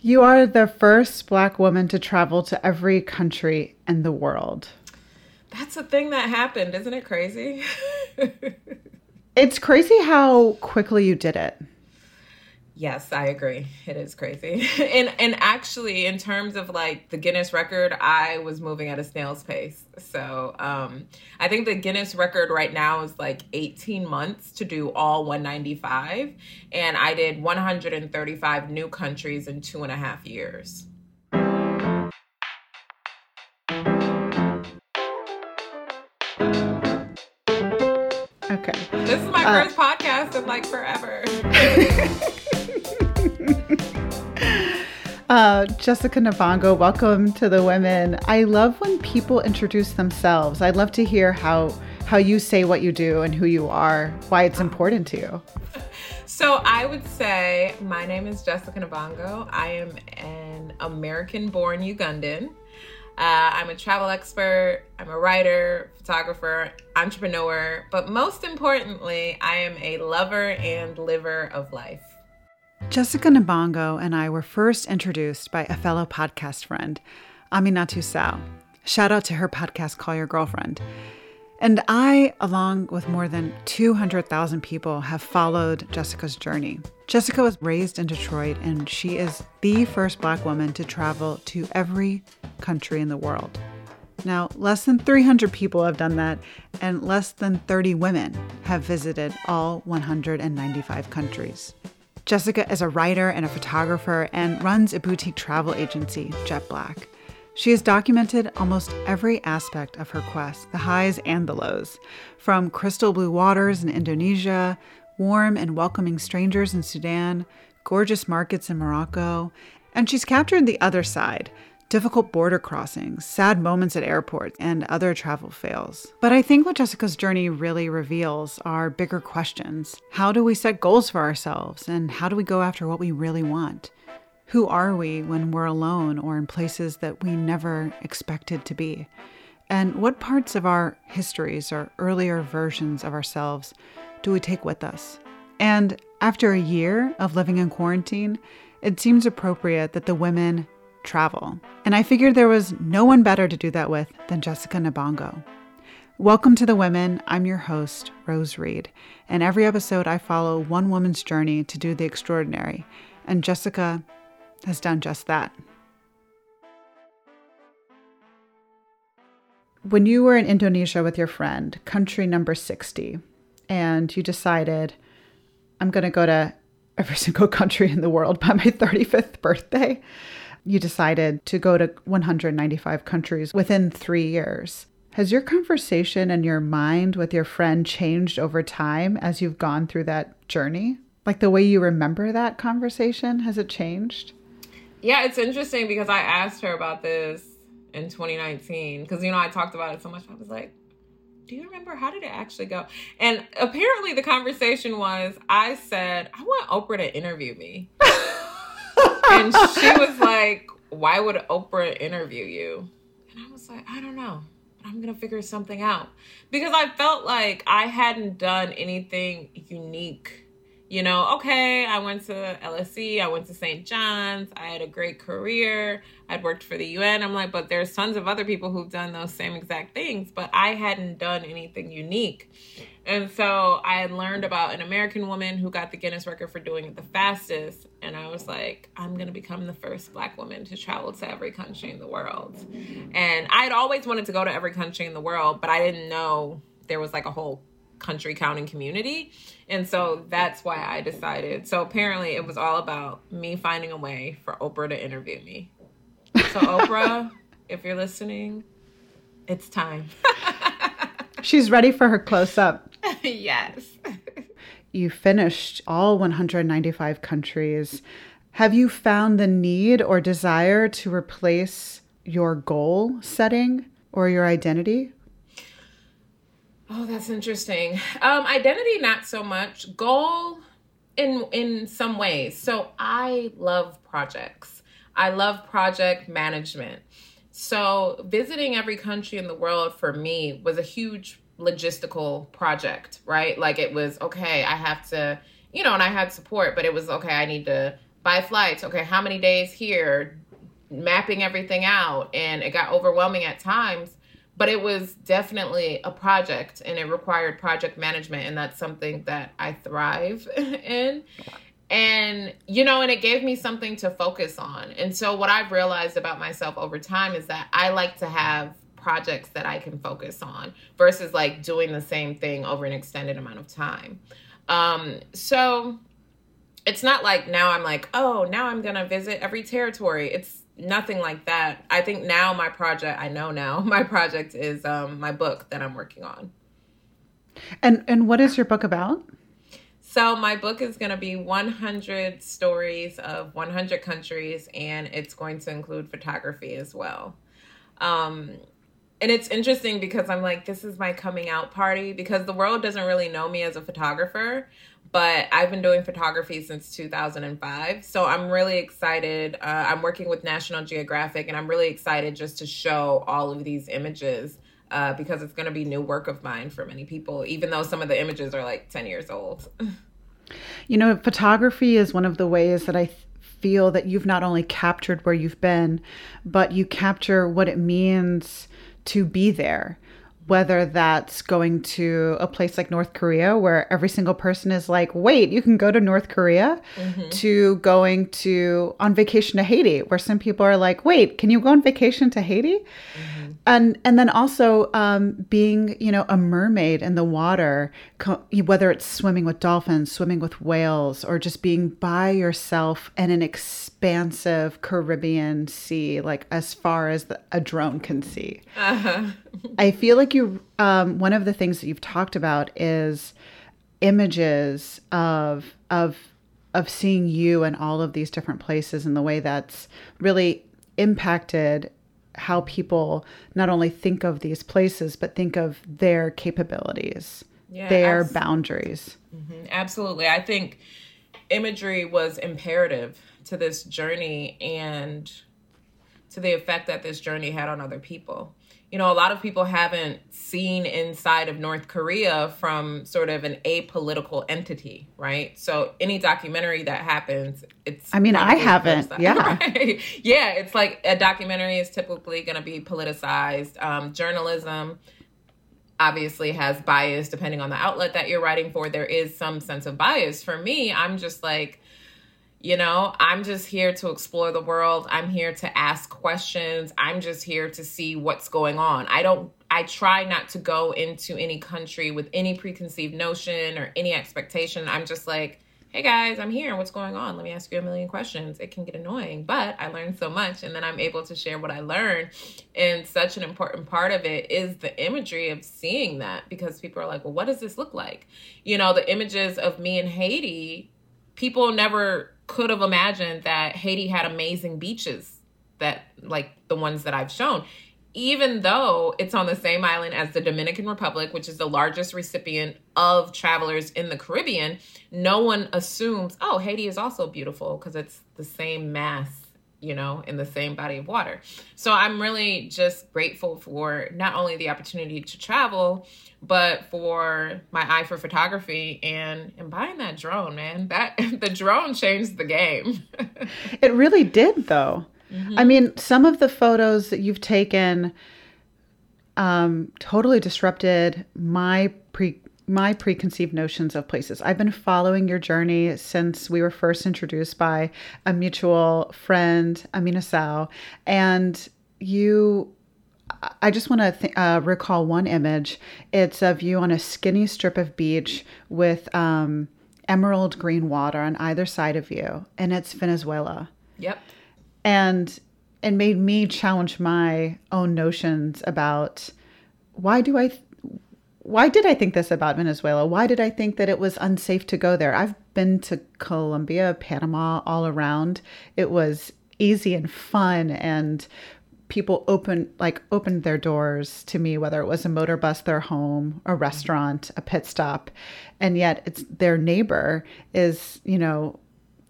You are the first Black woman to travel to every country in the world. That's a thing that happened, isn't it crazy? it's crazy how quickly you did it. Yes, I agree. It is crazy. and and actually in terms of like the Guinness record, I was moving at a snail's pace. So, um I think the Guinness record right now is like 18 months to do all 195 and I did 135 new countries in two and a half years. Okay. This is my uh, first podcast in like forever. Uh, Jessica Nabongo, welcome to the Women. I love when people introduce themselves. I'd love to hear how how you say what you do and who you are, why it's important to you. So I would say my name is Jessica Nabongo. I am an American-born Ugandan. Uh, I'm a travel expert. I'm a writer, photographer, entrepreneur, but most importantly, I am a lover and liver of life. Jessica Nabongo and I were first introduced by a fellow podcast friend, Aminatou Sow. Shout out to her podcast, Call Your Girlfriend. And I, along with more than 200,000 people, have followed Jessica's journey. Jessica was raised in Detroit, and she is the first Black woman to travel to every country in the world. Now, less than 300 people have done that, and less than 30 women have visited all 195 countries. Jessica is a writer and a photographer and runs a boutique travel agency, Jet Black. She has documented almost every aspect of her quest, the highs and the lows, from crystal blue waters in Indonesia, warm and welcoming strangers in Sudan, gorgeous markets in Morocco, and she's captured the other side, difficult border crossings, sad moments at airports, and other travel fails. But I think what Jessica's journey really reveals are bigger questions. How do we set goals for ourselves, and how do we go after what we really want? Who are we when we're alone or in places that we never expected to be? And what parts of our histories or earlier versions of ourselves do we take with us? And after a year of living in quarantine, it seems appropriate that the women travel. And I figured there was no one better to do that with than Jessica Nabongo. Welcome to the Women. I'm your host, Rose Reid. And every episode, I follow one woman's journey to do the extraordinary. And Jessica has done just that. When you were in Indonesia with your friend, country number 60, and you decided, I'm going to go to every single country in the world by my 35th birthday, you decided to go to 195 countries within three years. Has your conversation and your mind with your friend changed over time as you've gone through that journey? Like the way you remember that conversation, has it changed? Yeah, it's interesting because I asked her about this in 2019 because, you know, I talked about it so much. I was like, do you remember how did it actually go? And apparently the conversation was I said, I want Oprah to interview me. And she was like, Why would Oprah interview you? And I was like, I don't know. But I'm going to figure something out. Because I felt like I hadn't done anything unique. You know, okay, I went to LSE, I went to St. John's, I had a great career, I'd worked for the UN. I'm like, but there's tons of other people who've done those same exact things, but I hadn't done anything unique. And so I had learned about an American woman who got the Guinness record for doing it the fastest. And I was like, I'm going to become the first black woman to travel to every country in the world. And I had always wanted to go to every country in the world, but I didn't know there was like a whole country counting community. And so that's why I decided. So apparently it was all about me finding a way for Oprah to interview me. So, Oprah, if you're listening, it's time. She's ready for her close up. yes. you finished all 195 countries. Have you found the need or desire to replace your goal setting or your identity? Oh, that's interesting. Um, identity, not so much. Goal, in in some ways. So I love projects. I love project management. So visiting every country in the world for me was a huge logistical project, right? Like it was okay, I have to, you know, and I had support, but it was okay, I need to buy flights. Okay, how many days here? Mapping everything out. And it got overwhelming at times, but it was definitely a project and it required project management. And that's something that I thrive in. And, you know, and it gave me something to focus on. And so, what I've realized about myself over time is that I like to have projects that I can focus on versus like doing the same thing over an extended amount of time. Um, so, it's not like now I'm like, oh, now I'm going to visit every territory. It's nothing like that. I think now my project, I know now, my project is um, my book that I'm working on. And and what is your book about? So my book is going to be 100 stories of 100 countries, and it's going to include photography as well. Um, and it's interesting because I'm like, this is my coming out party because the world doesn't really know me as a photographer, but I've been doing photography since 2005. So I'm really excited. Uh, I'm working with National Geographic, and I'm really excited just to show all of these images. Uh, because it's going to be new work of mine for many people, even though some of the images are like 10 years old. You know, photography is one of the ways that I th- feel that you've not only captured where you've been, but you capture what it means to be there whether that's going to a place like North Korea, where every single person is like, wait, you can go to North Korea, mm-hmm. to going to on vacation to Haiti, where some people are like, wait, can you go on vacation to Haiti? Mm-hmm. And and then also um, being, you know, a mermaid in the water, co- whether it's swimming with dolphins, swimming with whales, or just being by yourself in an expansive Caribbean sea, like as far as the, a drone can see. Uh-huh. I feel like you, um, one of the things that you've talked about is images of, of, of seeing you in all of these different places and the way that's really impacted how people not only think of these places, but think of their capabilities, yeah, their abs- boundaries. Mm-hmm. Absolutely. I think imagery was imperative to this journey and to the effect that this journey had on other people you know, a lot of people haven't seen inside of North Korea from sort of an apolitical entity, right? So any documentary that happens, it's. I mean, I haven't. Yeah. Right? Yeah. It's like a documentary is typically going to be politicized. Um, journalism obviously has bias depending on the outlet that you're writing for. There is some sense of bias. For me, I'm just like, you know, I'm just here to explore the world. I'm here to ask questions. I'm just here to see what's going on. I don't, I try not to go into any country with any preconceived notion or any expectation. I'm just like, hey guys, I'm here. What's going on? Let me ask you a million questions. It can get annoying, but I learned so much and then I'm able to share what I learned. And such an important part of it is the imagery of seeing that because people are like, well, what does this look like? You know, the images of me in Haiti, people never could have imagined that Haiti had amazing beaches that like the ones that I've shown even though it's on the same island as the Dominican Republic, which is the largest recipient of travelers in the Caribbean, no one assumes, oh, Haiti is also beautiful because it's the same mass, you know, in the same body of water. So I'm really just grateful for not only the opportunity to travel, but for my eye for photography and and buying that drone, man. That the drone changed the game. it really did though. Mm-hmm. I mean, some of the photos that you've taken um, totally disrupted my pre my preconceived notions of places. I've been following your journey since we were first introduced by a mutual friend, Amina Sow, and you I just want to th- uh, recall one image. It's of you on a skinny strip of beach with um, emerald green water on either side of you, and it's Venezuela. Yep. And it made me challenge my own notions about why do I. Th- why did I think this about Venezuela? Why did I think that it was unsafe to go there? I've been to Colombia, Panama, all around. It was easy and fun and people open like opened their doors to me whether it was a motor bus their home a restaurant a pit stop and yet it's their neighbor is you know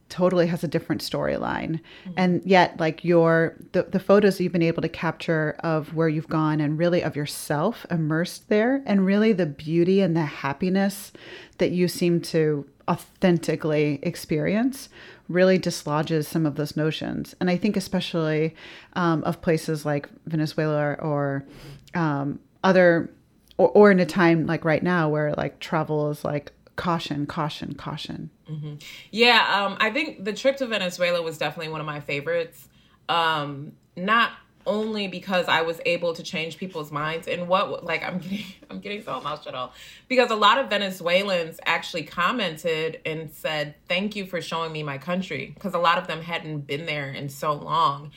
totally has a different storyline mm-hmm. and yet like your the, the photos you've been able to capture of where you've gone and really of yourself immersed there and really the beauty and the happiness that you seem to authentically experience really dislodges some of those notions. And I think, especially um, of places like Venezuela or um, other, or, or in a time like right now where like travel is like caution, caution, caution. Mm-hmm. Yeah, um, I think the trip to Venezuela was definitely one of my favorites. Um, not only because I was able to change people's minds and what like I'm getting I'm getting so emotional because a lot of Venezuelans actually commented and said thank you for showing me my country because a lot of them hadn't been there in so long.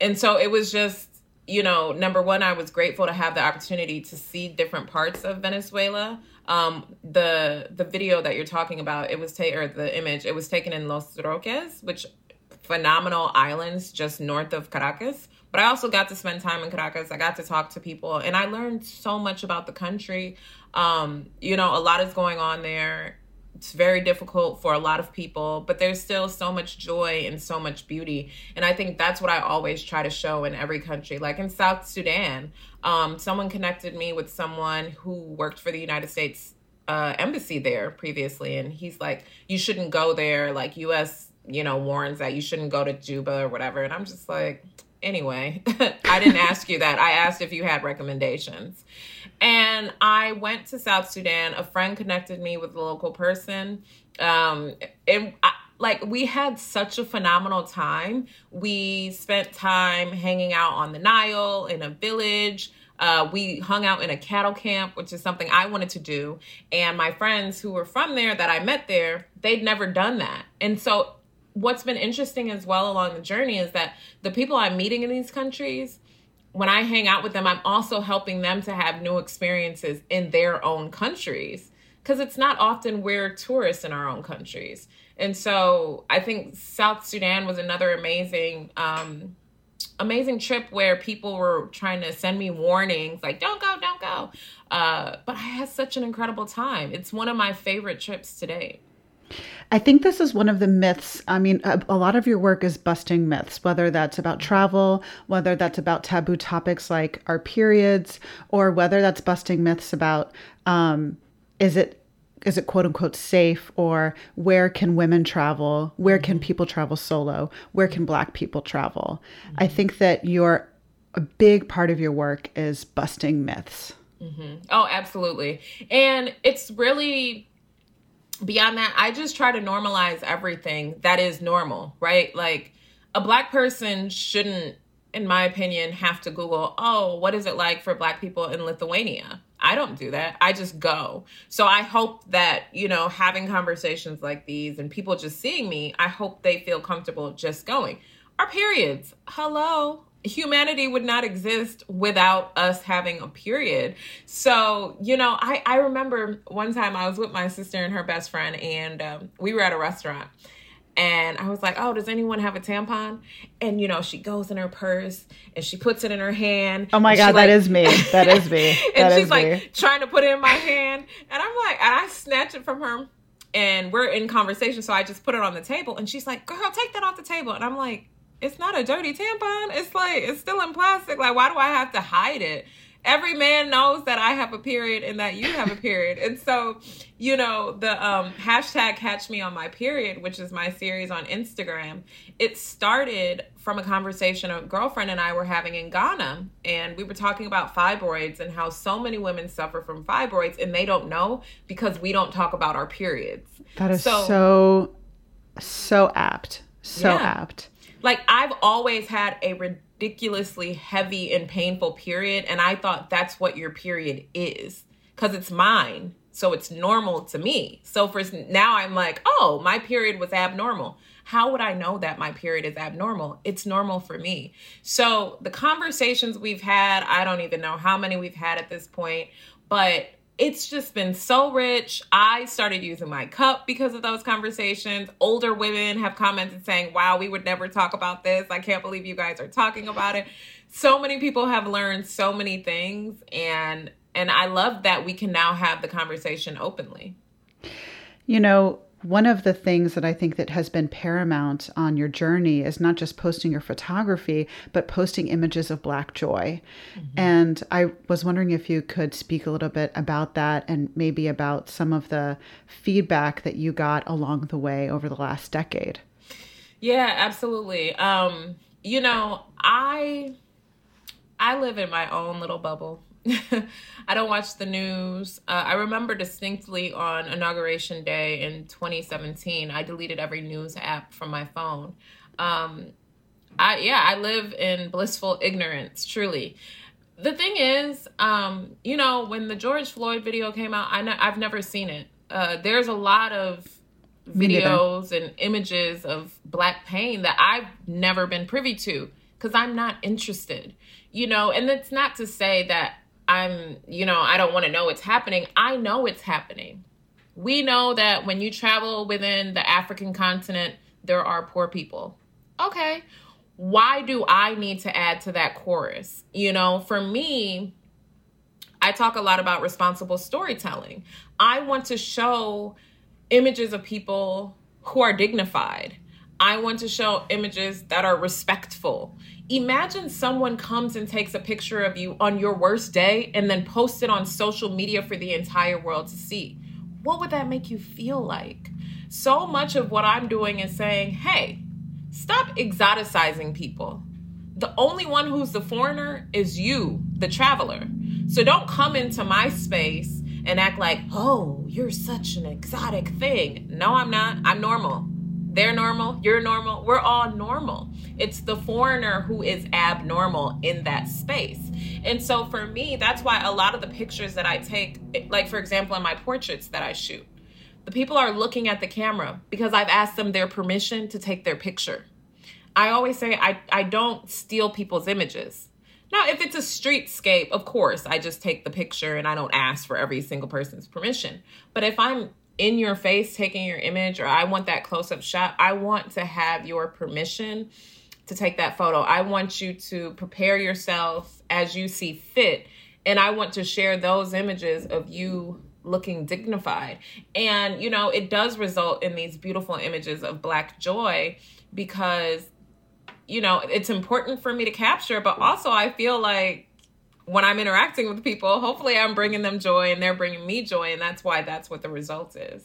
And so it was just you know, number one, I was grateful to have the opportunity to see different parts of Venezuela. Um, the the video that you're talking about, it was taken or the image, it was taken in Los Roques, which phenomenal islands just north of Caracas. But I also got to spend time in Caracas. I got to talk to people and I learned so much about the country. Um, you know, a lot is going on there. It's very difficult for a lot of people, but there's still so much joy and so much beauty. And I think that's what I always try to show in every country. Like in South Sudan, um, someone connected me with someone who worked for the United States uh, embassy there previously. And he's like, you shouldn't go there. Like, U.S., you know, warns that you shouldn't go to Juba or whatever. And I'm just like, anyway, I didn't ask you that. I asked if you had recommendations. And I went to South Sudan. A friend connected me with a local person. Um, and I, like we had such a phenomenal time. We spent time hanging out on the Nile in a village. Uh, we hung out in a cattle camp, which is something I wanted to do. And my friends who were from there that I met there, they'd never done that. And so what's been interesting as well along the journey is that the people I'm meeting in these countries, when I hang out with them, I'm also helping them to have new experiences in their own countries. Because it's not often we're tourists in our own countries. And so I think South Sudan was another amazing, um, amazing trip where people were trying to send me warnings like, don't go, don't go. Uh, but I had such an incredible time. It's one of my favorite trips to date. I think this is one of the myths. I mean, a, a, lot of your work is busting myths, whether that's about travel, whether that's about taboo topics like our periods, or whether that's busting myths about um, is it is it quote unquote safe or where can women travel where can mm-hmm. people travel solo where can black people travel mm-hmm. i think that your a big part of your work is busting myths mm-hmm. oh absolutely and it's really beyond that, I just try to normalize everything that is normal, right? Like a black person shouldn't, in my opinion, have to Google, oh, what is it like for black people in Lithuania? I don't do that. I just go. So I hope that, you know, having conversations like these and people just seeing me, I hope they feel comfortable just going. Our periods. Hello humanity would not exist without us having a period. So, you know, I, I remember one time I was with my sister and her best friend, and um, we were at a restaurant. And I was like, oh, does anyone have a tampon? And, you know, she goes in her purse and she puts it in her hand. Oh my God, that is like, me. That is me. and she's like me. trying to put it in my hand. And I'm like, and I snatch it from her and we're in conversation. So I just put it on the table and she's like, girl, take that off the table. And I'm like, it's not a dirty tampon. It's like it's still in plastic. Like, why do I have to hide it? Every man knows that I have a period and that you have a period. and so, you know, the um, hashtag catch me on my period, which is my series on Instagram, it started from a conversation a girlfriend and I were having in Ghana. And we were talking about fibroids and how so many women suffer from fibroids and they don't know because we don't talk about our periods. That is so, so, so apt. So yeah. apt like I've always had a ridiculously heavy and painful period and I thought that's what your period is cuz it's mine. So it's normal to me. So for now I'm like, "Oh, my period was abnormal." How would I know that my period is abnormal? It's normal for me. So the conversations we've had, I don't even know how many we've had at this point, but it's just been so rich. I started using my cup because of those conversations. Older women have commented saying, Wow, we would never talk about this. I can't believe you guys are talking about it. So many people have learned so many things and and I love that we can now have the conversation openly. You know, one of the things that I think that has been paramount on your journey is not just posting your photography, but posting images of Black joy. Mm-hmm. And I was wondering if you could speak a little bit about that and maybe about some of the feedback that you got along the way over the last decade. Yeah, absolutely. Um, you know, I I live in my own little bubble. I don't watch the news. Uh, I remember distinctly on inauguration day in 2017, I deleted every news app from my phone. Um, I yeah, I live in blissful ignorance, truly. The thing is, um, you know, when the George Floyd video came out, I have never seen it. Uh, there's a lot of videos and images of black pain that I've never been privy to because I'm not interested. You know, and it's not to say that I'm, you know, I don't want to know what's happening. I know it's happening. We know that when you travel within the African continent, there are poor people. Okay. Why do I need to add to that chorus? You know, for me, I talk a lot about responsible storytelling. I want to show images of people who are dignified. I want to show images that are respectful imagine someone comes and takes a picture of you on your worst day and then posts it on social media for the entire world to see. What would that make you feel like? So much of what I'm doing is saying, hey, stop exoticizing people. The only one who's the foreigner is you, the traveler. So don't come into my space and act like, oh, you're such an exotic thing. No, I'm not. I'm normal. They're normal. You're normal. We're all normal. It's the foreigner who is abnormal in that space. And so for me, that's why a lot of the pictures that I take, like for example, in my portraits that I shoot, the people are looking at the camera because I've asked them their permission to take their picture. I always say I, I don't steal people's images. Now, if it's a streetscape, of course, I just take the picture and I don't ask for every single person's permission. But if I'm in your face taking your image or I want that close up shot, I want to have your permission to take that photo. I want you to prepare yourself as you see fit. And I want to share those images of you looking dignified. And, you know, it does result in these beautiful images of Black joy because, you know, it's important for me to capture, but also I feel like when I'm interacting with people, hopefully I'm bringing them joy and they're bringing me joy. And that's why that's what the result is.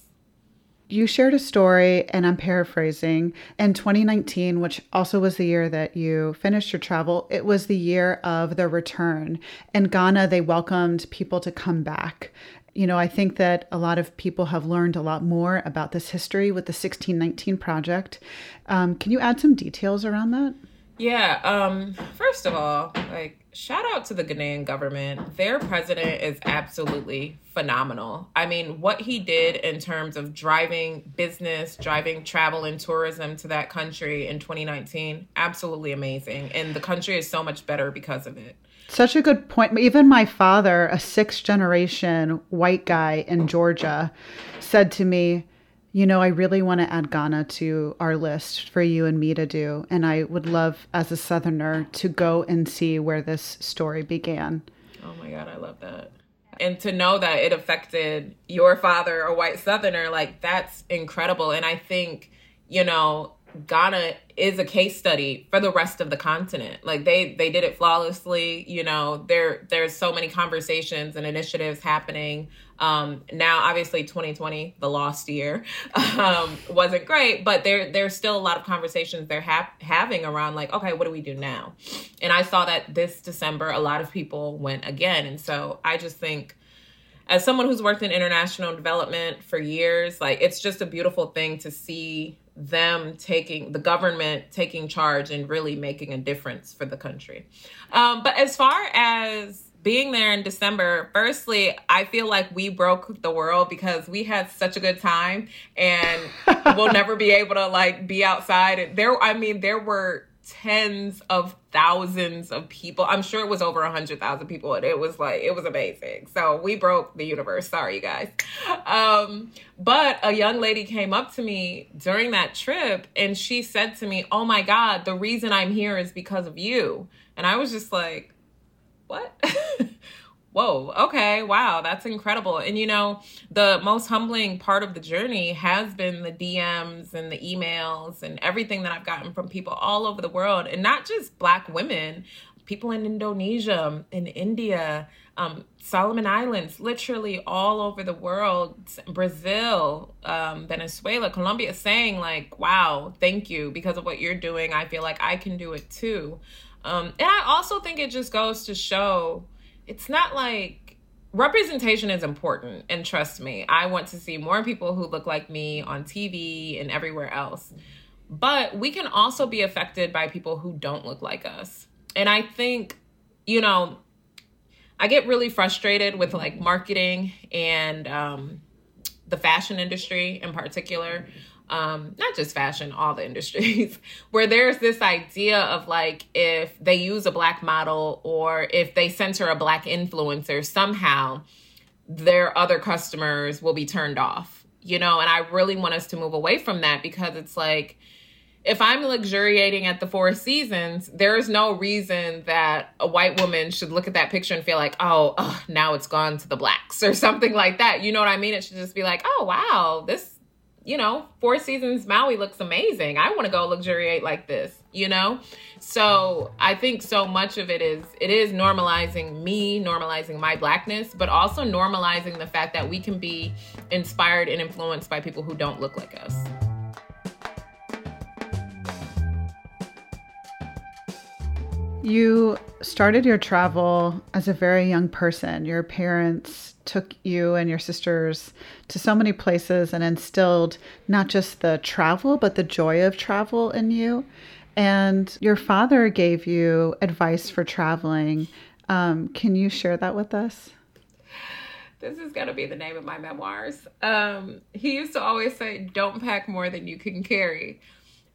You shared a story, and I'm paraphrasing, in 2019, which also was the year that you finished your travel. It was the year of the return. In Ghana, they welcomed people to come back. You know, I think that a lot of people have learned a lot more about this history with the 1619 Project. Um, can you add some details around that? Yeah. Um, first of all, like shout out to the Ghanaian government. Their president is absolutely phenomenal. I mean, what he did in terms of driving business, driving travel and tourism to that country in 2019, absolutely amazing. And the country is so much better because of it. Such a good point. Even my father, a sixth generation white guy in Georgia, said to me, you know, I really want to add Ghana to our list for you and me to do. And I would love, as a Southerner, to go and see where this story began. Oh my God, I love that. And to know that it affected your father, a white Southerner, like that's incredible. And I think, you know, Ghana is a case study for the rest of the continent. Like they they did it flawlessly. You know, there there's so many conversations and initiatives happening. Um, now, obviously, 2020, the lost year, um, wasn't great, but there there's still a lot of conversations they're ha- having around like, okay, what do we do now? And I saw that this December, a lot of people went again, and so I just think as someone who's worked in international development for years, like it's just a beautiful thing to see them taking the government taking charge and really making a difference for the country. Um, but as far as being there in December, firstly, I feel like we broke the world because we had such a good time and we'll never be able to like be outside. There, I mean, there were tens of thousands of people. I'm sure it was over a hundred thousand people, and it was like it was amazing. So we broke the universe. Sorry, you guys. Um, but a young lady came up to me during that trip, and she said to me, "Oh my God, the reason I'm here is because of you." And I was just like, "What?" whoa, okay, wow, that's incredible. And you know, the most humbling part of the journey has been the DMs and the emails and everything that I've gotten from people all over the world, and not just Black women, people in Indonesia, in India, um, Solomon Islands, literally all over the world, Brazil, um, Venezuela, Colombia, saying, like, wow, thank you. Because of what you're doing, I feel like I can do it too. Um, and I also think it just goes to show it's not like representation is important and trust me i want to see more people who look like me on tv and everywhere else. But we can also be affected by people who don't look like us. And i think you know i get really frustrated with like marketing and um, the fashion industry in particular um, not just fashion, all the industries, where there's this idea of like if they use a black model or if they censor a black influencer, somehow their other customers will be turned off, you know? And I really want us to move away from that because it's like, if I'm luxuriating at the Four Seasons, there's no reason that a white woman should look at that picture and feel like, oh, oh, now it's gone to the blacks or something like that. You know what I mean? It should just be like, oh, wow, this you know, Four Seasons Maui looks amazing. I want to go luxuriate like this, you know? So I think so much of it is it is normalizing me, normalizing my blackness, but also normalizing the fact that we can be inspired and influenced by people who don't look like us. You started your travel as a very young person. Your parents took you and your sisters to so many places and instilled not just the travel, but the joy of travel in you. And your father gave you advice for traveling. Um, can you share that with us? This is going to be the name of my memoirs. Um, he used to always say, Don't pack more than you can carry.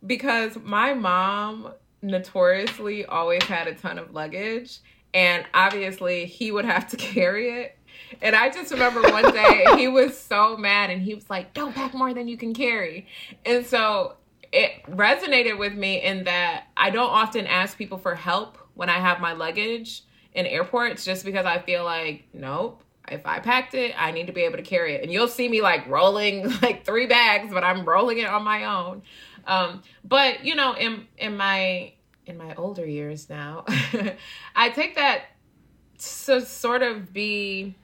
Because my mom notoriously always had a ton of luggage. And obviously, he would have to carry it and I just remember one day he was so mad and he was like, Don't pack more than you can carry. And so it resonated with me in that I don't often ask people for help when I have my luggage in airports just because I feel like, nope, if I packed it, I need to be able to carry it. And you'll see me like rolling like three bags, but I'm rolling it on my own. Um, but you know, in in my in my older years now, I take that to sort of be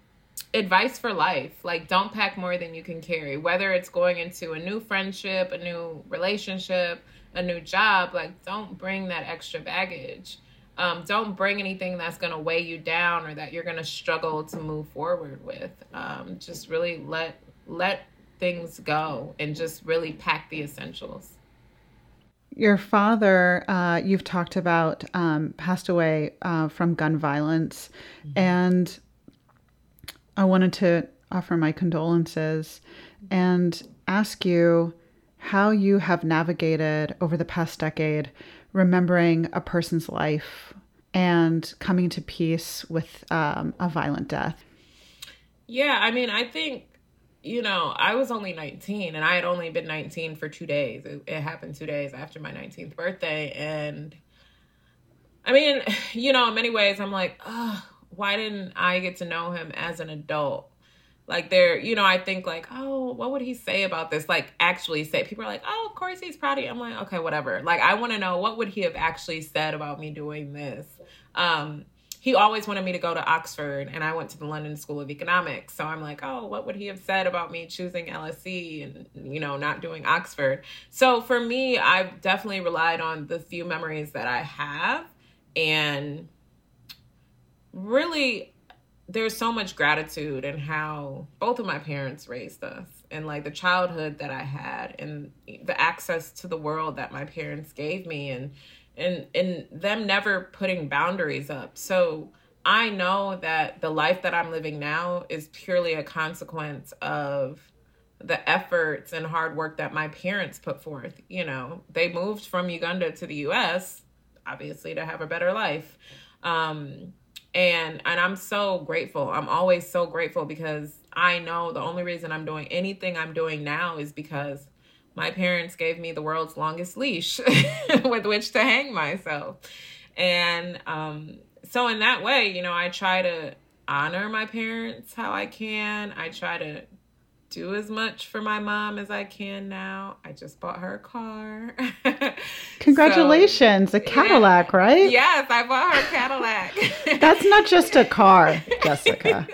advice for life. Like don't pack more than you can carry. Whether it's going into a new friendship a new relationship a new job like don't bring that extra baggage. Um, don't bring anything that's going to weigh you down or that you're going to struggle to move forward with. Um, just really let let things go and just really pack the essentials. Your father, uh, you've talked about, um, passed away uh, from gun violence. Mm-hmm. And I wanted to offer my condolences and ask you how you have navigated over the past decade remembering a person's life and coming to peace with um, a violent death. Yeah, I mean, I think, you know, I was only 19 and I had only been 19 for two days. It, it happened two days after my 19th birthday. And I mean, you know, in many ways, I'm like, oh, why didn't I get to know him as an adult? Like there, you know, I think like, oh, what would he say about this? Like actually say people are like, oh, of course he's proud of you. I'm like, okay, whatever. Like I want to know what would he have actually said about me doing this. Um, he always wanted me to go to Oxford and I went to the London School of Economics. So I'm like, oh, what would he have said about me choosing LSE and, you know, not doing Oxford? So for me, I've definitely relied on the few memories that I have and really there's so much gratitude in how both of my parents raised us and like the childhood that I had and the access to the world that my parents gave me and and and them never putting boundaries up. So I know that the life that I'm living now is purely a consequence of the efforts and hard work that my parents put forth. You know, they moved from Uganda to the US obviously to have a better life. Um and and I'm so grateful. I'm always so grateful because I know the only reason I'm doing anything I'm doing now is because my parents gave me the world's longest leash with which to hang myself. And um so in that way, you know, I try to honor my parents how I can. I try to do as much for my mom as I can now. I just bought her a car. Congratulations, so, a Cadillac, yeah. right? Yes, I bought her a Cadillac. That's not just a car, Jessica.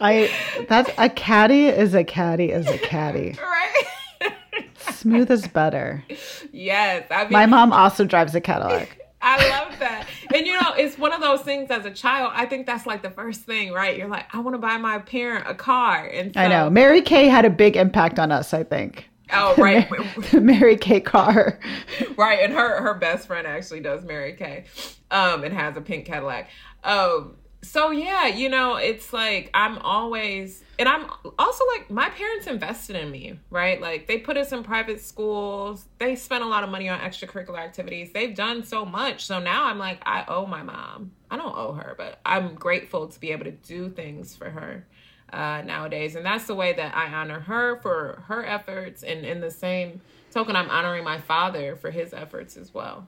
I that's a caddy is a caddy is a caddy. Right. Smooth as butter. Yes. I mean, My mom also drives a Cadillac. I love that. And you know, it's one of those things as a child, I think that's like the first thing, right? You're like, I want to buy my parent a car. And so, I know. Mary Kay had a big impact on us, I think. Oh, right. Mary Kay car. Right. And her her best friend actually does Mary Kay. Um, and has a pink Cadillac. Um, so yeah, you know, it's like I'm always and I'm also like my parents invested in me, right? Like they put us in private schools. They spent a lot of money on extracurricular activities. They've done so much. So now I'm like I owe my mom. I don't owe her, but I'm grateful to be able to do things for her uh, nowadays. And that's the way that I honor her for her efforts and in the same token I'm honoring my father for his efforts as well.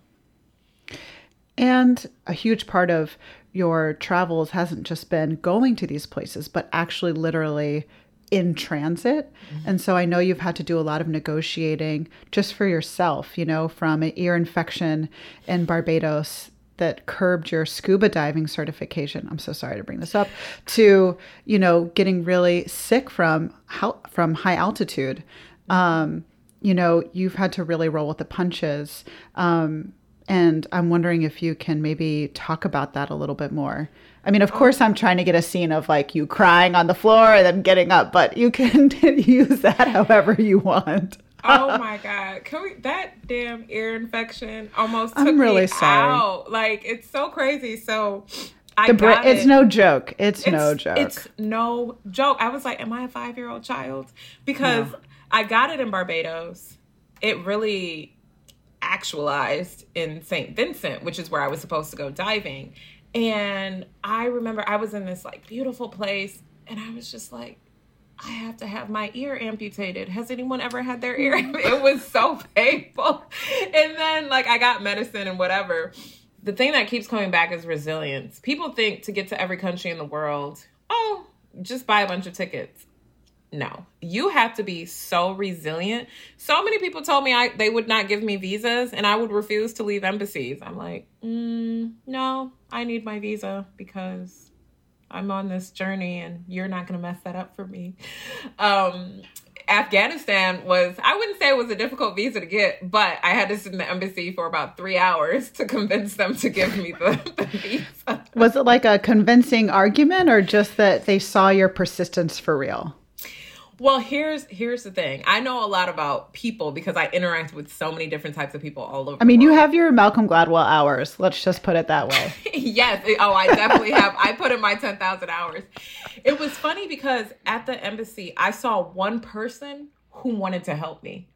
And a huge part of your travels hasn't just been going to these places, but actually literally in transit. Mm-hmm. And so I know you've had to do a lot of negotiating just for yourself, you know, from an ear infection in Barbados that curbed your scuba diving certification. I'm so sorry to bring this up to, you know, getting really sick from how, from high altitude. Mm-hmm. Um, you know, you've had to really roll with the punches. Um, and I'm wondering if you can maybe talk about that a little bit more. I mean, of course, I'm trying to get a scene of like you crying on the floor and then getting up, but you can use that however you want. oh my god, can we? That damn ear infection almost took I'm really me sorry. out. Like it's so crazy. So I got it's no joke. It's, it's, no joke. It's no joke. I was like, am I a five year old child? Because no. I got it in Barbados. It really actualized in St. Vincent, which is where I was supposed to go diving. And I remember I was in this like beautiful place and I was just like, I have to have my ear amputated. Has anyone ever had their ear? it was so painful. And then like I got medicine and whatever. The thing that keeps coming back is resilience. People think to get to every country in the world, oh, just buy a bunch of tickets no you have to be so resilient so many people told me i they would not give me visas and i would refuse to leave embassies i'm like mm, no i need my visa because i'm on this journey and you're not going to mess that up for me um Afghanistan was, I wouldn't say it was a difficult visa to get, but I had to sit in the embassy for about three hours to convince them to give me the, the visa. Was it like a convincing argument or just that they saw your persistence for real? Well, here's here's the thing. I know a lot about people because I interact with so many different types of people all over. I mean, you have your Malcolm Gladwell hours. Let's just put it that way. yes. Oh, I definitely have. I put in my ten thousand hours. It was funny because at the embassy, I saw one person who wanted to help me.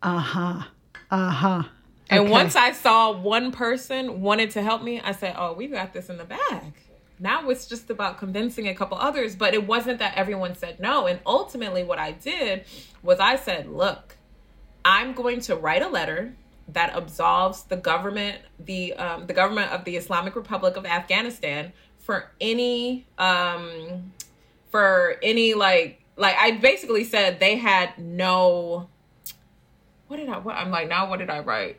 Uh huh. Uh huh. And okay. once I saw one person wanted to help me, I said, "Oh, we've got this in the bag." Now it's just about convincing a couple others but it wasn't that everyone said no. And ultimately what i did was i said look i'm going to write a letter that absolves the government the um, the government of the islamic republic of afghanistan for any um for any like like i basically said they had no what did i what i'm like now what did i write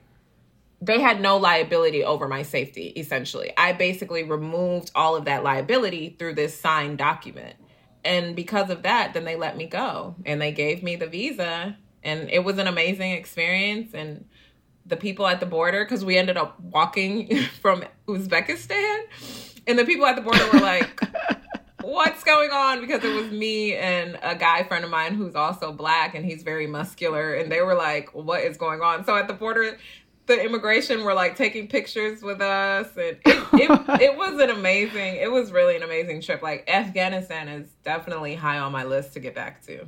they had no liability over my safety essentially. I basically removed all of that liability through this signed document. And because of that then they let me go. And they gave me the visa. And it was an amazing experience. And the people at the border because we ended up walking from uzbekistan. And the people at the border were like what's going on? Because it was me and a guy friend of mine who's also black and he's very muscular. And they were like what is going on? So at the border the immigration were like taking pictures with us and it, it, it, was an amazing it was really an amazing trip. Like afghanistan is definitely high on my list to get back to.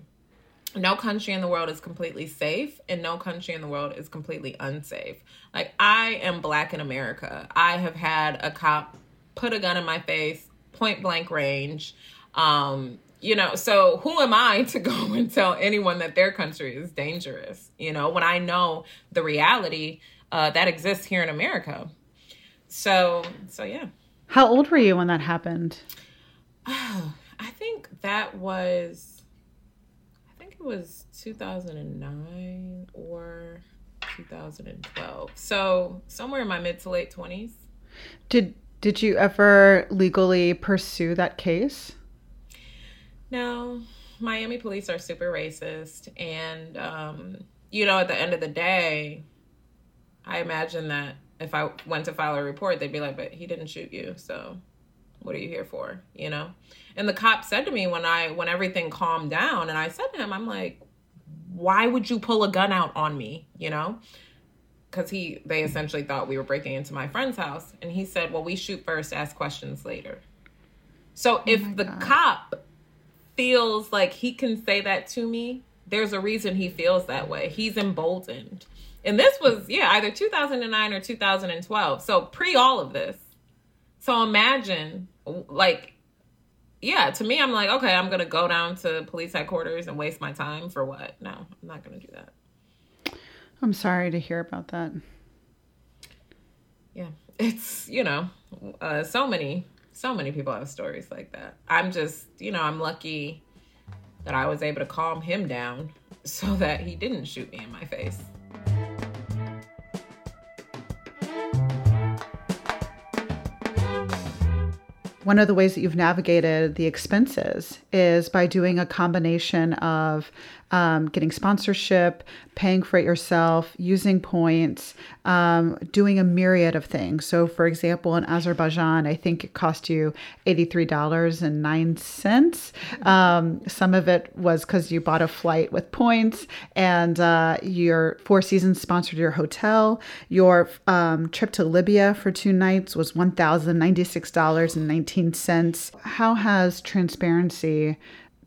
No country in the world is completely safe and no country in the world is completely unsafe. Like i am black in america. I have had a cop put a gun in my face point blank range. Um you know so who am i to go and tell anyone that their country is dangerous? You know when i know the reality uh, that exists here in America. So, so yeah. How old were you when that happened? Oh, I think that was, I think it was 2009 or 2012. So somewhere in my mid to late 20s. Did did you ever legally pursue that case? No, Miami police are super racist, and um, you know, at the end of the day, I imagine that if I went to file a report, they'd be like, "But he didn't shoot you, so what are you here for?" You know. And the cop said to me when I when everything calmed down, and I said to him, "I'm like, why would you pull a gun out on me?" You know. Because he, they essentially thought we were breaking into my friend's house, and he said, "Well, we shoot first, ask questions later." So oh if the God. cop feels like he can say that to me, there's a reason he feels that way. He's emboldened. And this was, yeah, either 2009 or 2012. So pre all of this. So imagine, like, yeah, to me, I'm like, okay, I'm going to go down to police headquarters and waste my time for what? No, I'm not going to do that. I'm sorry to hear about that. Yeah, it's, you know, uh, so many so many people have stories like that. I'm just, you know, I'm lucky that I was able to calm him down so that he didn't shoot me in my face. One of the ways that you've navigated the expenses is by doing a combination of um, getting sponsorship, paying for it yourself, using points, um, doing a myriad of things. So, for example, in Azerbaijan, I think it cost you $83.09. Um, some of it was because you bought a flight with points, and uh, your Four Seasons sponsored your hotel. Your um, trip to Libya for two nights was $1,096.19. How has transparency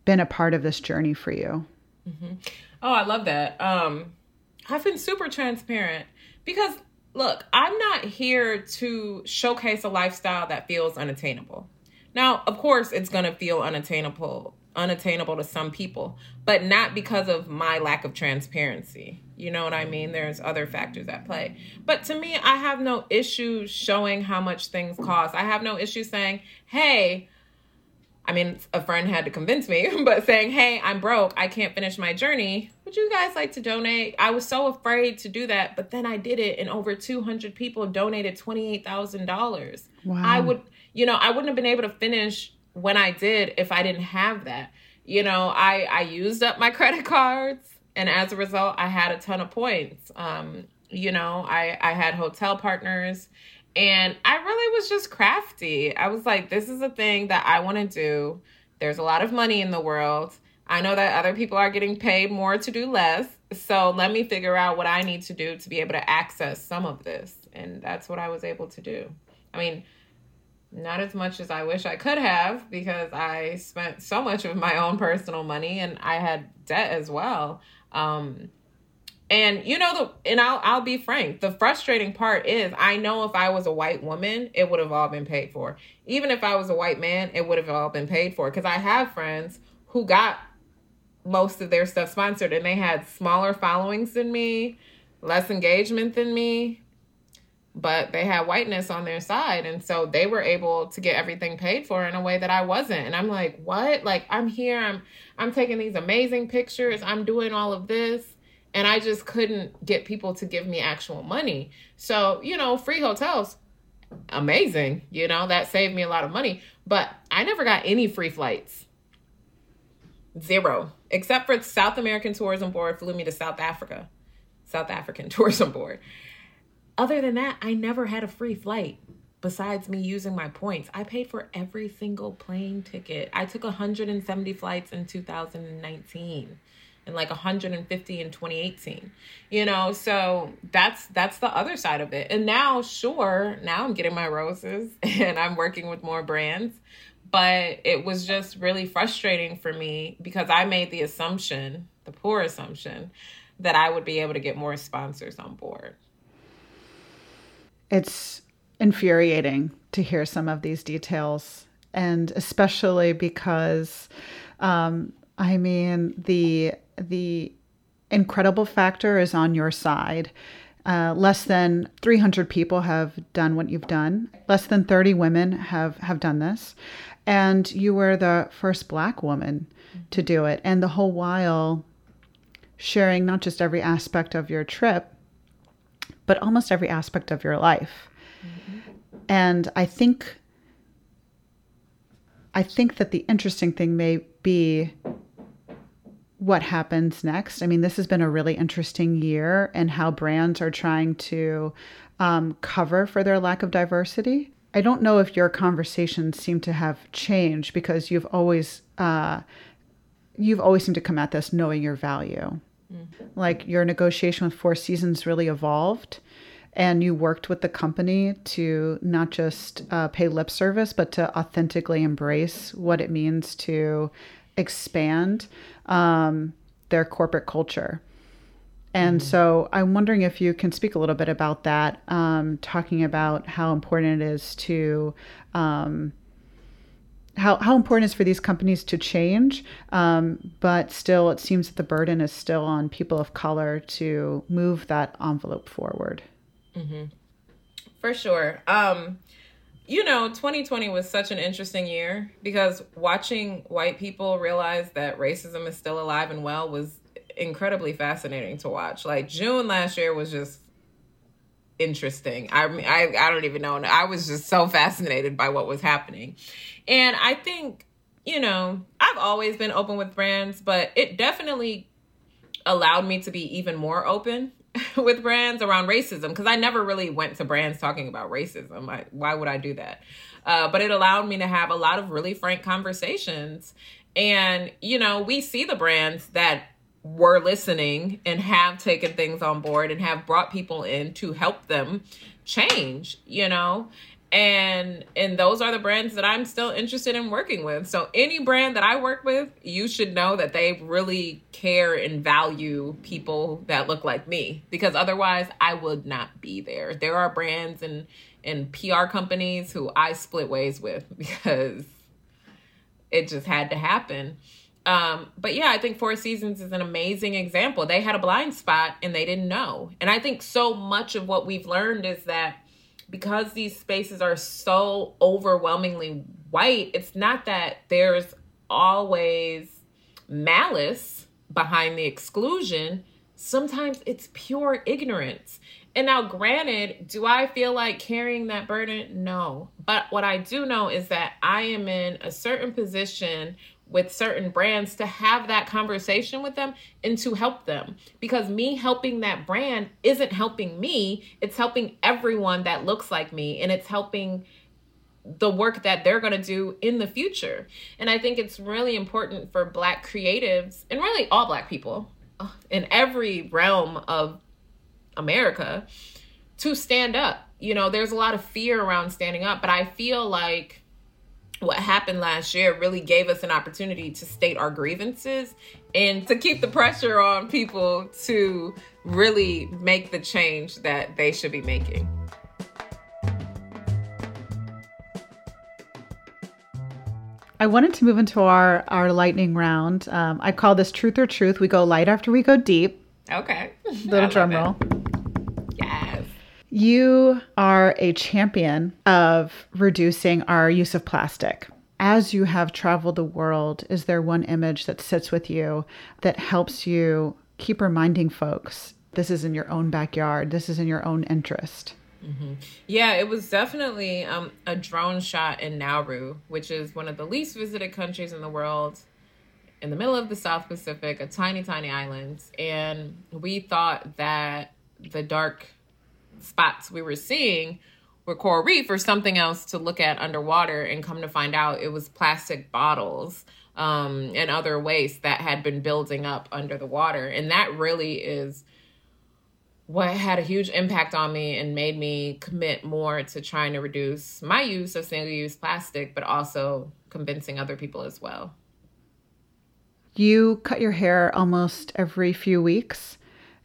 been a part of this journey for you? Mm-hmm. Oh, I love that. Um, I've been super transparent because look, I'm not here to showcase a lifestyle that feels unattainable. Now, of course, it's going to feel unattainable unattainable to some people, but not because of my lack of transparency. You know what I mean? There's other factors at play. But to me, I have no issue showing how much things cost. I have no issue saying, "Hey, I mean, a friend had to convince me, but saying, Hey, I'm broke. I can't finish my journey. Would you guys like to donate? I was so afraid to do that, but then I did it, and over 200 people donated $28,000. Wow. I would, you know, I wouldn't have been able to finish when I did if I didn't have that. You know, I, I used up my credit cards, and as a result, I had a ton of points. Um, you know, I, I had hotel partners and I really was just crafty. I was like, this is a thing that I want to do. There's a lot of money in the world. I know that other people are getting paid more to do less. So let me figure out what I need to do to be able to access some of this. And that's what I was able to do. I mean, not as much as I wish I could have because I spent so much of my own personal money and I had debt as well. Um, and you know the and I'll I'll be frank, the frustrating part is I know if I was a white woman, it would have all been paid for. Even if I was a white man, it would have all been paid for cuz I have friends who got most of their stuff sponsored and they had smaller followings than me, less engagement than me, but they had whiteness on their side and so they were able to get everything paid for in a way that I wasn't. And I'm like, "What? Like I'm here, I'm I'm taking these amazing pictures, I'm doing all of this and I just couldn't get people to give me actual money. So, you know, free hotels, amazing. You know, that saved me a lot of money. But I never got any free flights. Zero. Except for South American Tourism Board flew me to South Africa. South African Tourism Board. Other than that, I never had a free flight besides me using my points. I paid for every single plane ticket. I took 170 flights in 2019 and like 150 in 2018 you know? So that's that's the other side of it. And now sure now i'm getting my roses and i'm working with more brands but it was just really frustrating for me because i made the assumption the poor assumption that i would be able to get more sponsors on board. It's infuriating to hear some of these details and especially because um, I mean, the the incredible factor is on your side. Uh, less than 300 people have done what you've done. Less than 30 women have, have done this. And you were the first Black woman to do it. And the whole while sharing not just every aspect of your trip, but almost every aspect of your life. Mm-hmm. And I think I think that the interesting thing may be what happens next. I mean, this has been a really interesting year and how brands are trying to um, cover for their lack of diversity. I don't know if your conversations seem to have changed because you've always uh, you've always seemed to come at this knowing your value. Mm-hmm. Like your negotiation with Four Seasons really evolved, and you worked with the company to not just uh, pay lip service, but to authentically embrace what it means to expand um, their corporate culture. And mm-hmm. so I'm wondering if you can speak a little bit about that, um, talking about how important it is to. Um, how, how important it is for these companies to change, um, but still, it seems that the burden is still on people of color to move that envelope forward. Mm-hmm. For sure. You know, 2020 was such an interesting year because watching white people realize that racism is still alive and well was incredibly fascinating to watch. Like June last year was just interesting. I mean, I I don't even know. I was just so fascinated by what was happening. And I think, you know, I've always been open with brands, but it definitely allowed me to be even more open with brands around racism because I never really went to brands talking about racism. I, why would I do that? Uh, but it allowed me to have a lot of really frank conversations. And, you know, we see the brands that were listening and have taken things on board and have brought people in to help them change, you know? And and those are the brands that I'm still interested in working with. So any brand that I work with, you should know that they really care and value people that look like me because otherwise I would not be there. There are brands and and PR companies who I split ways with because it just had to happen. Um, but yeah, I think Four Seasons is an amazing example. They had a blind spot and they didn't know. And I think so much of what we've learned is that because these spaces are so overwhelmingly white, it's not that there's always malice behind the exclusion. Sometimes it's pure ignorance. And now, granted, do I feel like carrying that burden? No. But what I do know is that I am in a certain position with certain brands to have that conversation with them and to help them. Because me helping that brand isn't helping me it's helping everyone that looks like me and it's helping the work that they're going to do in the future. And i think it's really important for black creatives and really all black people uh, in every realm of america to stand up. You know there's a lot of fear around standing up but i feel like what happened last year really gave us an opportunity to state our grievances and to keep the pressure on people to really make the change that they should be making. I wanted to move into our our lightning round. Um, I call this truth or truth. We go light after we go deep. Okay. Little drum roll. You are a champion of reducing our use of plastic. As you have traveled the world, is there one image that sits with you that helps you keep reminding folks this is in your own backyard, this is in your own interest? Mm-hmm. Yeah, it was definitely um, a drone shot in Nauru, which is one of the least visited countries in the world, in the middle of the South Pacific, a tiny, tiny island. And we thought that the dark spots we were seeing were coral reef or something else to look at underwater and come to find out it was plastic bottles um, and other waste that had been building up under the water. And that really is what had a huge impact on me and made me commit more to trying to reduce my use of single use plastic but also convincing other people as well. You cut your hair almost every few weeks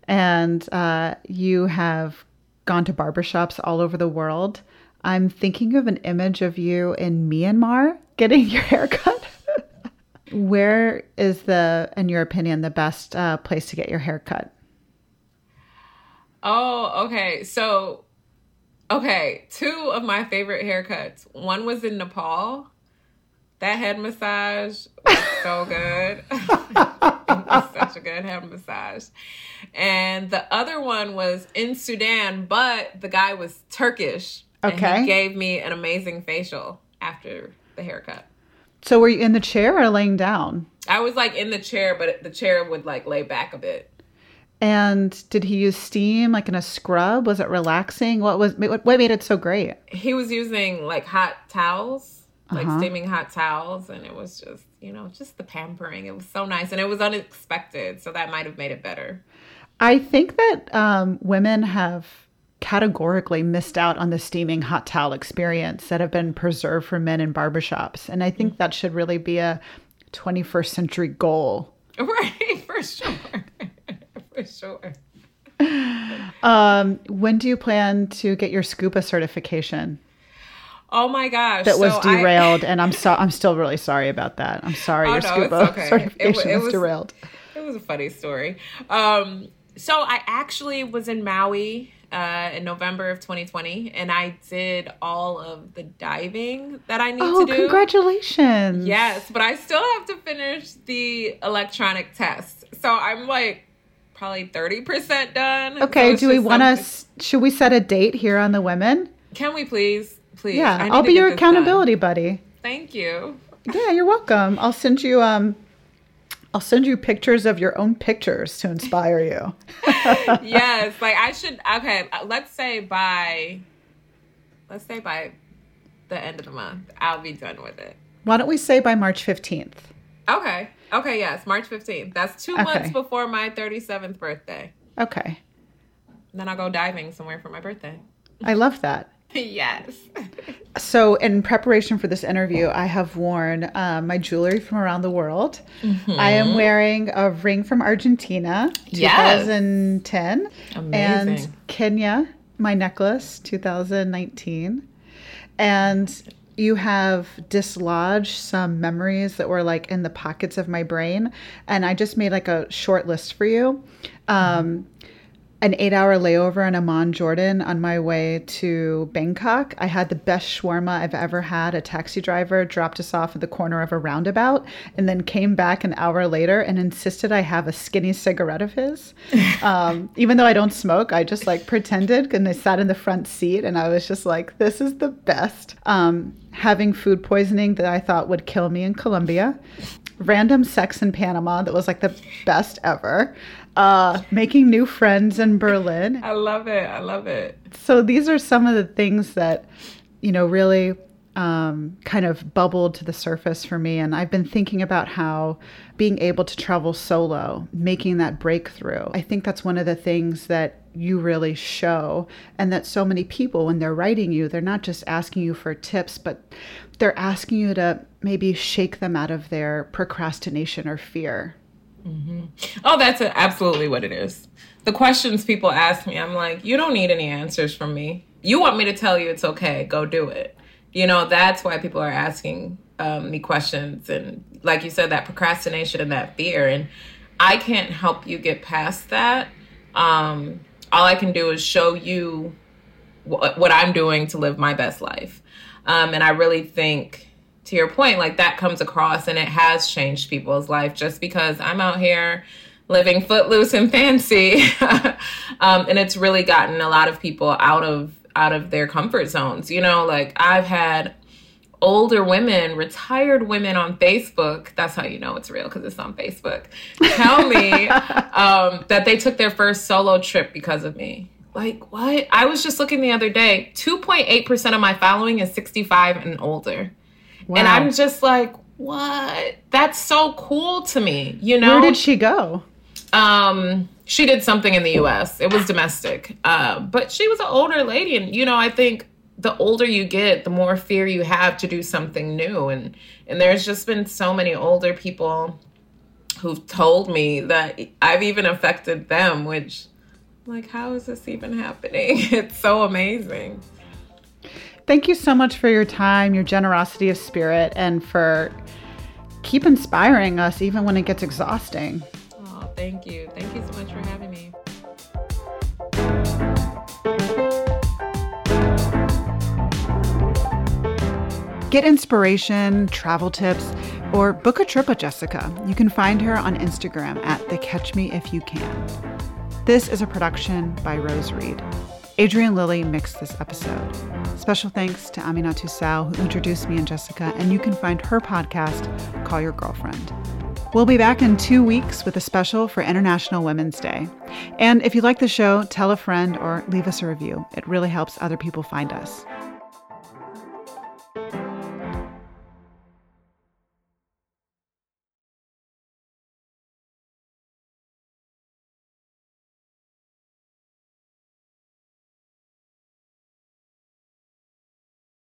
and uh, you have gone to barbershops all over the world. I'm thinking of an image of you in Myanmar getting your hair cut. Where is the, in your opinion, the best uh, place to get your hair cut? Oh, okay. So, okay, two of my favorite haircuts. One was in Nepal. That head massage was so good. it was such a good massage. And the other one was in Sudan, but the guy was Turkish. And Okay. he gave me an amazing facial after the haircut. So were you in the chair or laying down? I was like in the chair, but the chair would like lay back a bit. And did he use steam like in a scrub? Was it relaxing? What was what made it so great? He was using like hot towels, like Uh-huh. steaming hot towels, and it was just, you know, just the pampering. It was so nice, and it was unexpected, so that might have made it better. I think that um, women have categorically missed out on the steaming hot towel experience that have been preserved for men in barbershops. And I think that should really be a 21st century goal. Right, for sure, for sure. Um, when do you plan to get your scuba certification? Oh my gosh, That was so I- derailed, and I'm so I'm still really sorry about that. I'm sorry Oh, your no, scuba okay. Certification it was was- derailed. it was a funny story. Um, so I actually was in Maui uh, in November of 2020, and I did all of the diving that I need Oh, to do. congratulations! Yes, but I still have to finish the electronic test. So I'm like probably 30% done. Okay, it's do we want to? Should we set a date here on the women? Can we please? Please. Yeah, I'll be your this done. accountability buddy. Thank you. Yeah, you're welcome. I'll send you um I'll send you pictures of your own pictures to inspire you. yes, like I should okay, let's say by let's say by the end of the month, I'll be done with it. Why don't we say by March 15th? Okay. Okay, yes, March 15th. That's 2 Okay. months before my 37th birthday. Okay. Then I'll go diving somewhere for my birthday. I love that. yes. So, in preparation for this interview, I have worn uh, my jewelry from around the world. I am wearing a ring from Argentina, Yes. 2010, and Kenya, my necklace, 2019. And you have dislodged some memories that were like in the pockets of my brain. And I just made like a short list for you. Um, an eight hour layover in Amman, Jordan on my way to Bangkok. I had the best shawarma I've ever had. A taxi driver dropped us off at the corner of a roundabout and then came back an hour later and insisted I have a skinny cigarette of his. um, even though I don't smoke, I just like pretended and I sat in the front seat and I was just like, this is the best. Um, having food poisoning that I thought would kill me in Colombia random sex in Panama that was like the best ever. Uh, making new friends in Berlin. I love it. I love it. So these are some of the things that, you know, really um, kind of bubbled to the surface for me. And I've been thinking about how being able to travel solo, making that breakthrough, I think that's one of the things that you really show. And that so many people, when they're writing you, they're not just asking you for tips, but they're asking you to maybe shake them out of their procrastination or fear. Oh, that's absolutely what it is. The questions people ask me, I'm like, you don't need any answers from me. You want me to tell you it's okay, go do it. You know, that's why people are asking um, me questions. And like you said, that procrastination and that fear. And I can't help you get past that. Um, all I can do is show you what, what I'm doing to live my best life. Um, and I really think, to your point, like that comes across and it has changed people's life just because I'm out here living footloose and fancy. um, and it's really gotten a lot of people out of out of their comfort zones. You know, like I've had older women, retired women on Facebook. That's how you know it's real because it's on Facebook. Tell me um, that they took their first solo trip because of me. Like what? I was just looking the other day. Two point eight percent of my following is sixty five and older, and I'm just like, what? That's so cool to me. You know? Where did she go? um she did something in the US. It was domestic. Uh, but she was an older lady and you know, I think the older you get, the more fear you have to do something new and and there's just been so many older people who've told me that I've even affected them, which like how is this even happening? It's so amazing. Thank you so much for your time, your generosity of spirit, and for keep inspiring us even when it gets exhausting. Oh, thank you. Thank you so much for having me. Get inspiration, travel tips, or book a trip with Jessica. You can find her on Instagram at the Catch Me If You Can. This is a production by Rose Reid. Adrian Lilly mixed this episode. Special thanks to Aminatou Sow, who introduced me and Jessica, and you can find her podcast, Call Your Girlfriend. We'll be back in two weeks with a special for International Women's Day. And if you like the show, tell a friend or leave us a review. It really helps other people find us.